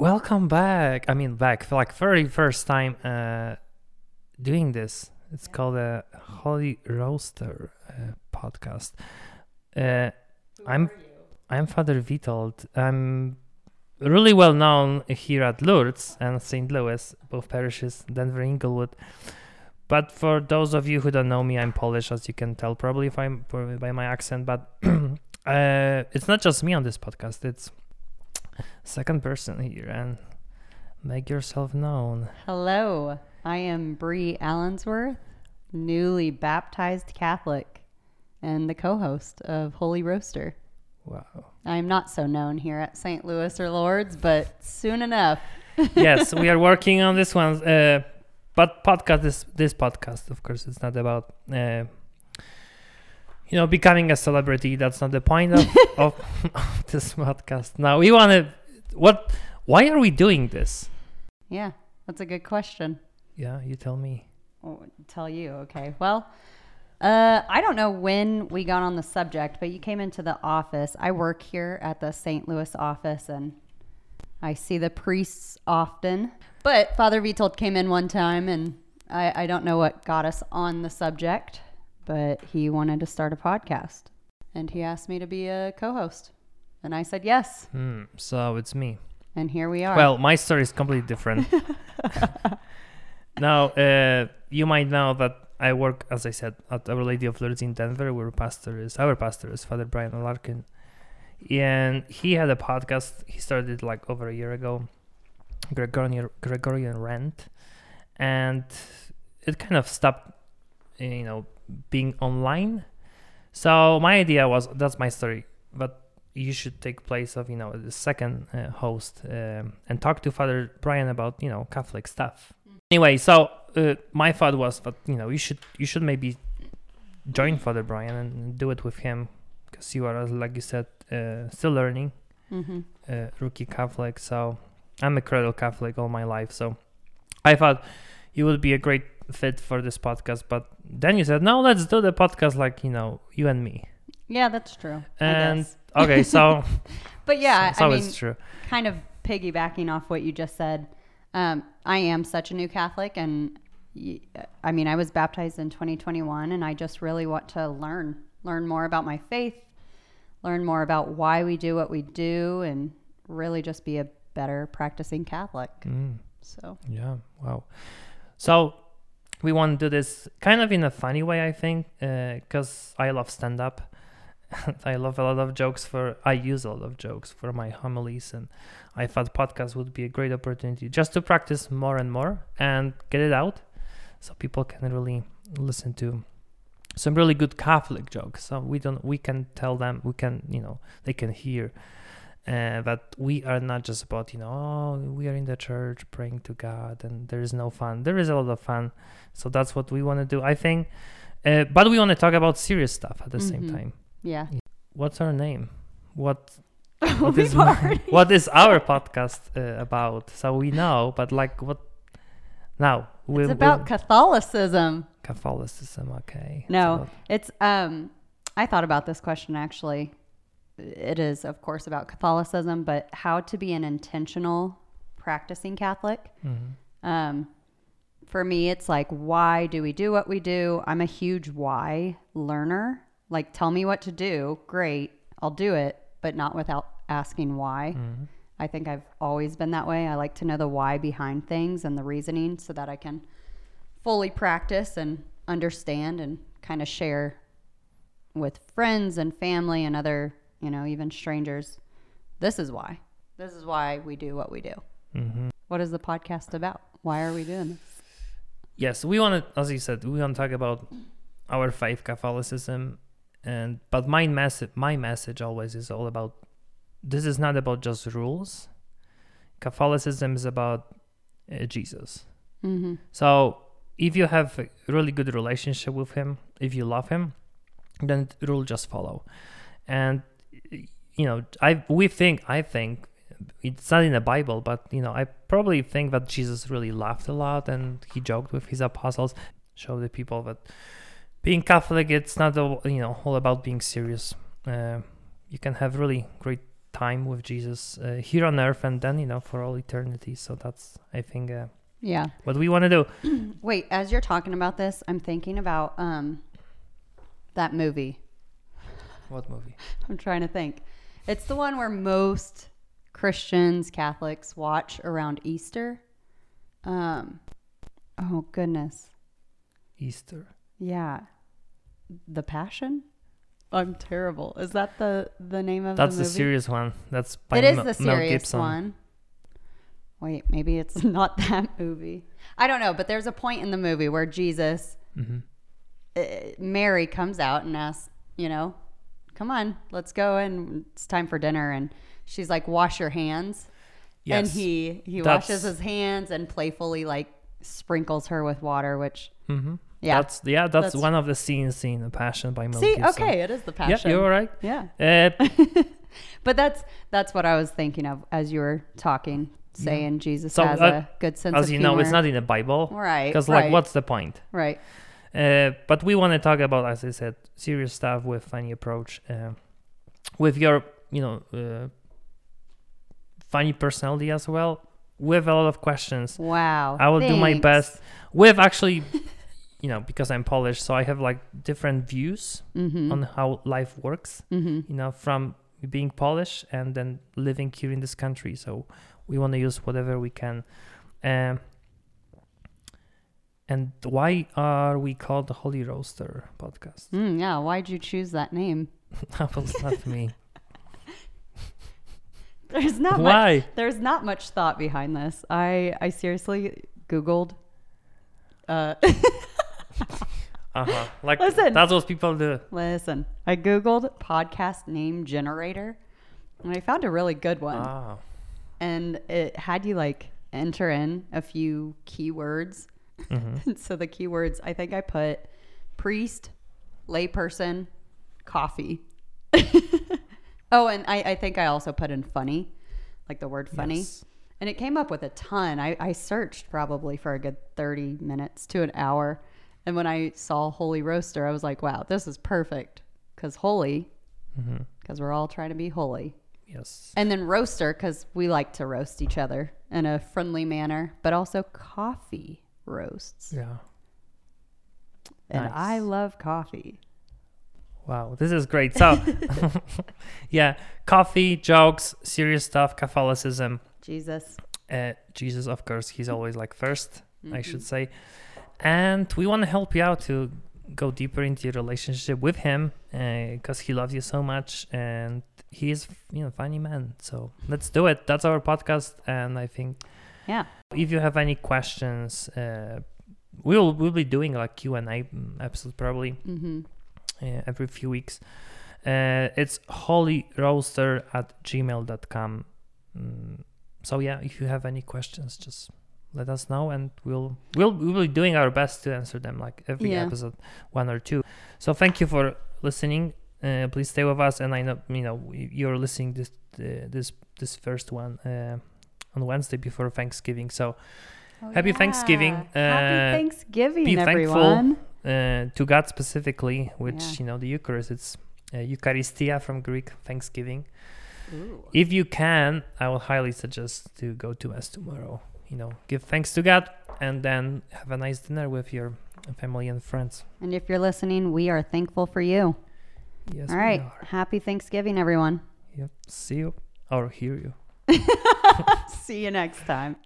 welcome back. I mean, back for like very first time uh, doing this. It's called a Holy Roaster uh, podcast. Uh, I'm I'm Father Vitold. I'm really well known here at Lourdes and St. Louis, both parishes, Denver, Englewood. But for those of you who don't know me, I'm Polish, as you can tell probably if I'm by my accent. But uh, it's not just me on this podcast; it's second person here, and make yourself known. Hello, I am Bree Allensworth, newly baptized Catholic, and the co-host of Holy Roaster. Wow. I'm not so known here at St. Louis or Lourdes, but soon enough. yes, we are working on this one. Uh, but podcast this this podcast, of course, it's not about uh, you know becoming a celebrity. That's not the point of, of, of this podcast. Now we want to what? Why are we doing this? Yeah, that's a good question. Yeah, you tell me. I'll tell you. Okay. Well, uh, I don't know when we got on the subject, but you came into the office. I work here at the St. Louis office, and I see the priests often. But Father Vitold came in one time, and I, I don't know what got us on the subject, but he wanted to start a podcast, and he asked me to be a co-host, and I said yes, Hmm, so it's me. and here we are. Well, my story is completely different. now, uh, you might know that I work, as I said, at Our Lady of Lourdes in Denver, where pastor is our pastor is Father Brian Larkin, and he had a podcast. He started like over a year ago, Gregorian Gregorian Rant, and it kind of stopped, you know, being online. So my idea was that's my story, but you should take place of you know the second uh, host um, and talk to Father Brian about you know Catholic stuff. Anyway, so uh, my thought was that you know you should you should maybe join Father Brian and do it with him because you are as like you said uh, still learning, mm-hmm. uh, rookie Catholic. So I'm a cradle Catholic all my life. So I thought you would be a great fit for this podcast. But then you said no, let's do the podcast like you know you and me. yeah, that's true. And okay, so But yeah, so I mean, it's true. kind of piggybacking off what you just said, um, I am such a new Catholic, and y- I mean, I was baptized in 2021, and I just really want to learn, learn more about my faith, learn more about why we do what we do, and really just be a better practicing Catholic. Mm. So, Yeah. Wow. So we want to do this kind of in a funny way, I think, uh, because I love stand up. I love a lot of jokes for. I use a lot of jokes for my homilies, and I thought podcast would be a great opportunity just to practice more and more and get it out, so people can really listen to some really good Catholic jokes. So we don't. We can tell them. We can. You know. They can hear uh, that we are not just about you know oh we are in the church praying to god and there is no fun there is a lot of fun so that's what we want to do i think uh, but we want to talk about serious stuff at the same Mhm. time yeah. what's our name what what is what is our podcast uh, about so we know but like what now we, it's about Catholicism. catholicism okay It's No, about- it's um I thought about this question actually. It is of course about Catholicism, but how to be an intentional practicing Catholic. Mhm. Um for me it's like why do we do what we do? I'm a huge why learner. Like tell me what to do, great, I'll do it, but not without asking why. Mhm. I think I've always been that way. I like to know the why behind things and the reasoning so that I can fully practice and understand and kind of share with friends and family and other, you know, even strangers. This is why. This is why we do what we do. Mhm. What is the podcast about? Why are we doing this? yes we want to as you said we want to talk about our faith catholicism and but my message my message always is all about this is not about just rules catholicism is about uh, jesus Mm-hmm. so if you have a really good relationship with him if you love him then the rule just follow and you know i we think i think it's not in the bible but you know i probably think that jesus really laughed a lot and he joked with his apostles show the people that being catholic it's not all you know all about being serious uh, you can have really great time with Jesus uh, here on earth and then you know for all eternity. So that's I think uh, Yeah. what we want to do. Wait, as you're talking about this, I'm thinking about um that movie. What movie? I'm trying to think. It's the one where most Christians, Catholics watch around Easter. Um oh goodness. Easter. Yeah. The Passion? I'm terrible. Is that the the name of That's the the serious one. That's by It is Mel- the serious one. Wait, maybe it's not that movie. I don't know, but there's a point in the movie where Jesus, hmm uh, Mary comes out and asks, you know, come on, let's go, and it's time for dinner, and she's like, wash your hands, Yes. and he he That's- washes his hands and playfully like sprinkles her with water, which hmm yeah. That's yeah. That's, That's- one of the scenes in The Passion by Mel See, Gibson. okay, it is the Passion. Yeah, you're right. Yeah. Uh, But that's that's what I was thinking of as you were talking, saying Jesus So, has uh, a good sense as of you humor. know, it's not in the Bible. right. Because like, right, what's the point? right? Uh, but we want to talk about, as I said, serious stuff with funny approach, uh, with your, you know, uh, funny personality as well, with a lot of questions. Wow. I will do my best with actually, you know, because I'm Polish, so I have like different views Mhm. on how life works. Mhm. You know, from being Polish and then living here in this country. So we want to use whatever we can. Um, and why are we called the Holy Roaster podcast? Mm, yeah. Why'd you choose that name? that was not me. There's not much. Why? There's not much thought behind this. I I seriously googled. Uh, Uh huh. Like Listen. that's what people do. listen, I googled podcast name generator, and I found a really good one. Ah. and it had you like enter in a few keywords. Hmm so the keywords, I think I put priest, layperson, coffee. oh, and I, I think I also put in funny, like the word funny. Yes. And it came up with a ton. I, I searched probably for a good 30 minutes to an hour. And when I saw Holy Roaster, I was like, wow, this is perfect. Because holy, because we're all trying to be holy. Yes. And then roaster, because we like to roast each other in a friendly manner, but also coffee roasts. Yeah. And Nice. I love coffee. Wow, this is great. So, yeah, coffee, jokes, serious stuff, Catholicism. Jesus. Uh, Jesus, of course, he's always like 1st I Mm-hmm. should say. And we want to help you out to go deeper into your relationship with him because he loves you so much and he is, you know, funny man. So let's do it. That's our podcast. And I think Yeah. if you have any questions, uh, we'll we'll be doing like Q and A episode probably Mm-hmm. uh, every few weeks. Uh, it's holyroaster at gmail.com. Mm, so yeah, if you have any questions, just let us know, and we'll we'll we'll be doing our best to answer them, like every Yeah. episode, one or two. So thank you for listening. Uh, please stay with us, and I know you know you're listening this uh, this this first one uh, on Wednesday before Thanksgiving. So Happy Thanksgiving. Oh, Happy Uh, Thanksgiving, be thankful. everyone. uh, to God specifically, which Yeah. you know the Eucharist. It's uh, Eucharistia from Greek, Thanksgiving. Ooh. If you can, I will highly suggest to go to mass tomorrow. You know, give thanks to God, and then have a nice dinner with your family and friends. And if you're listening, we are thankful for you. Yes, All we are. Happy Thanksgiving, everyone. Yep. See you or hear you. See you next time.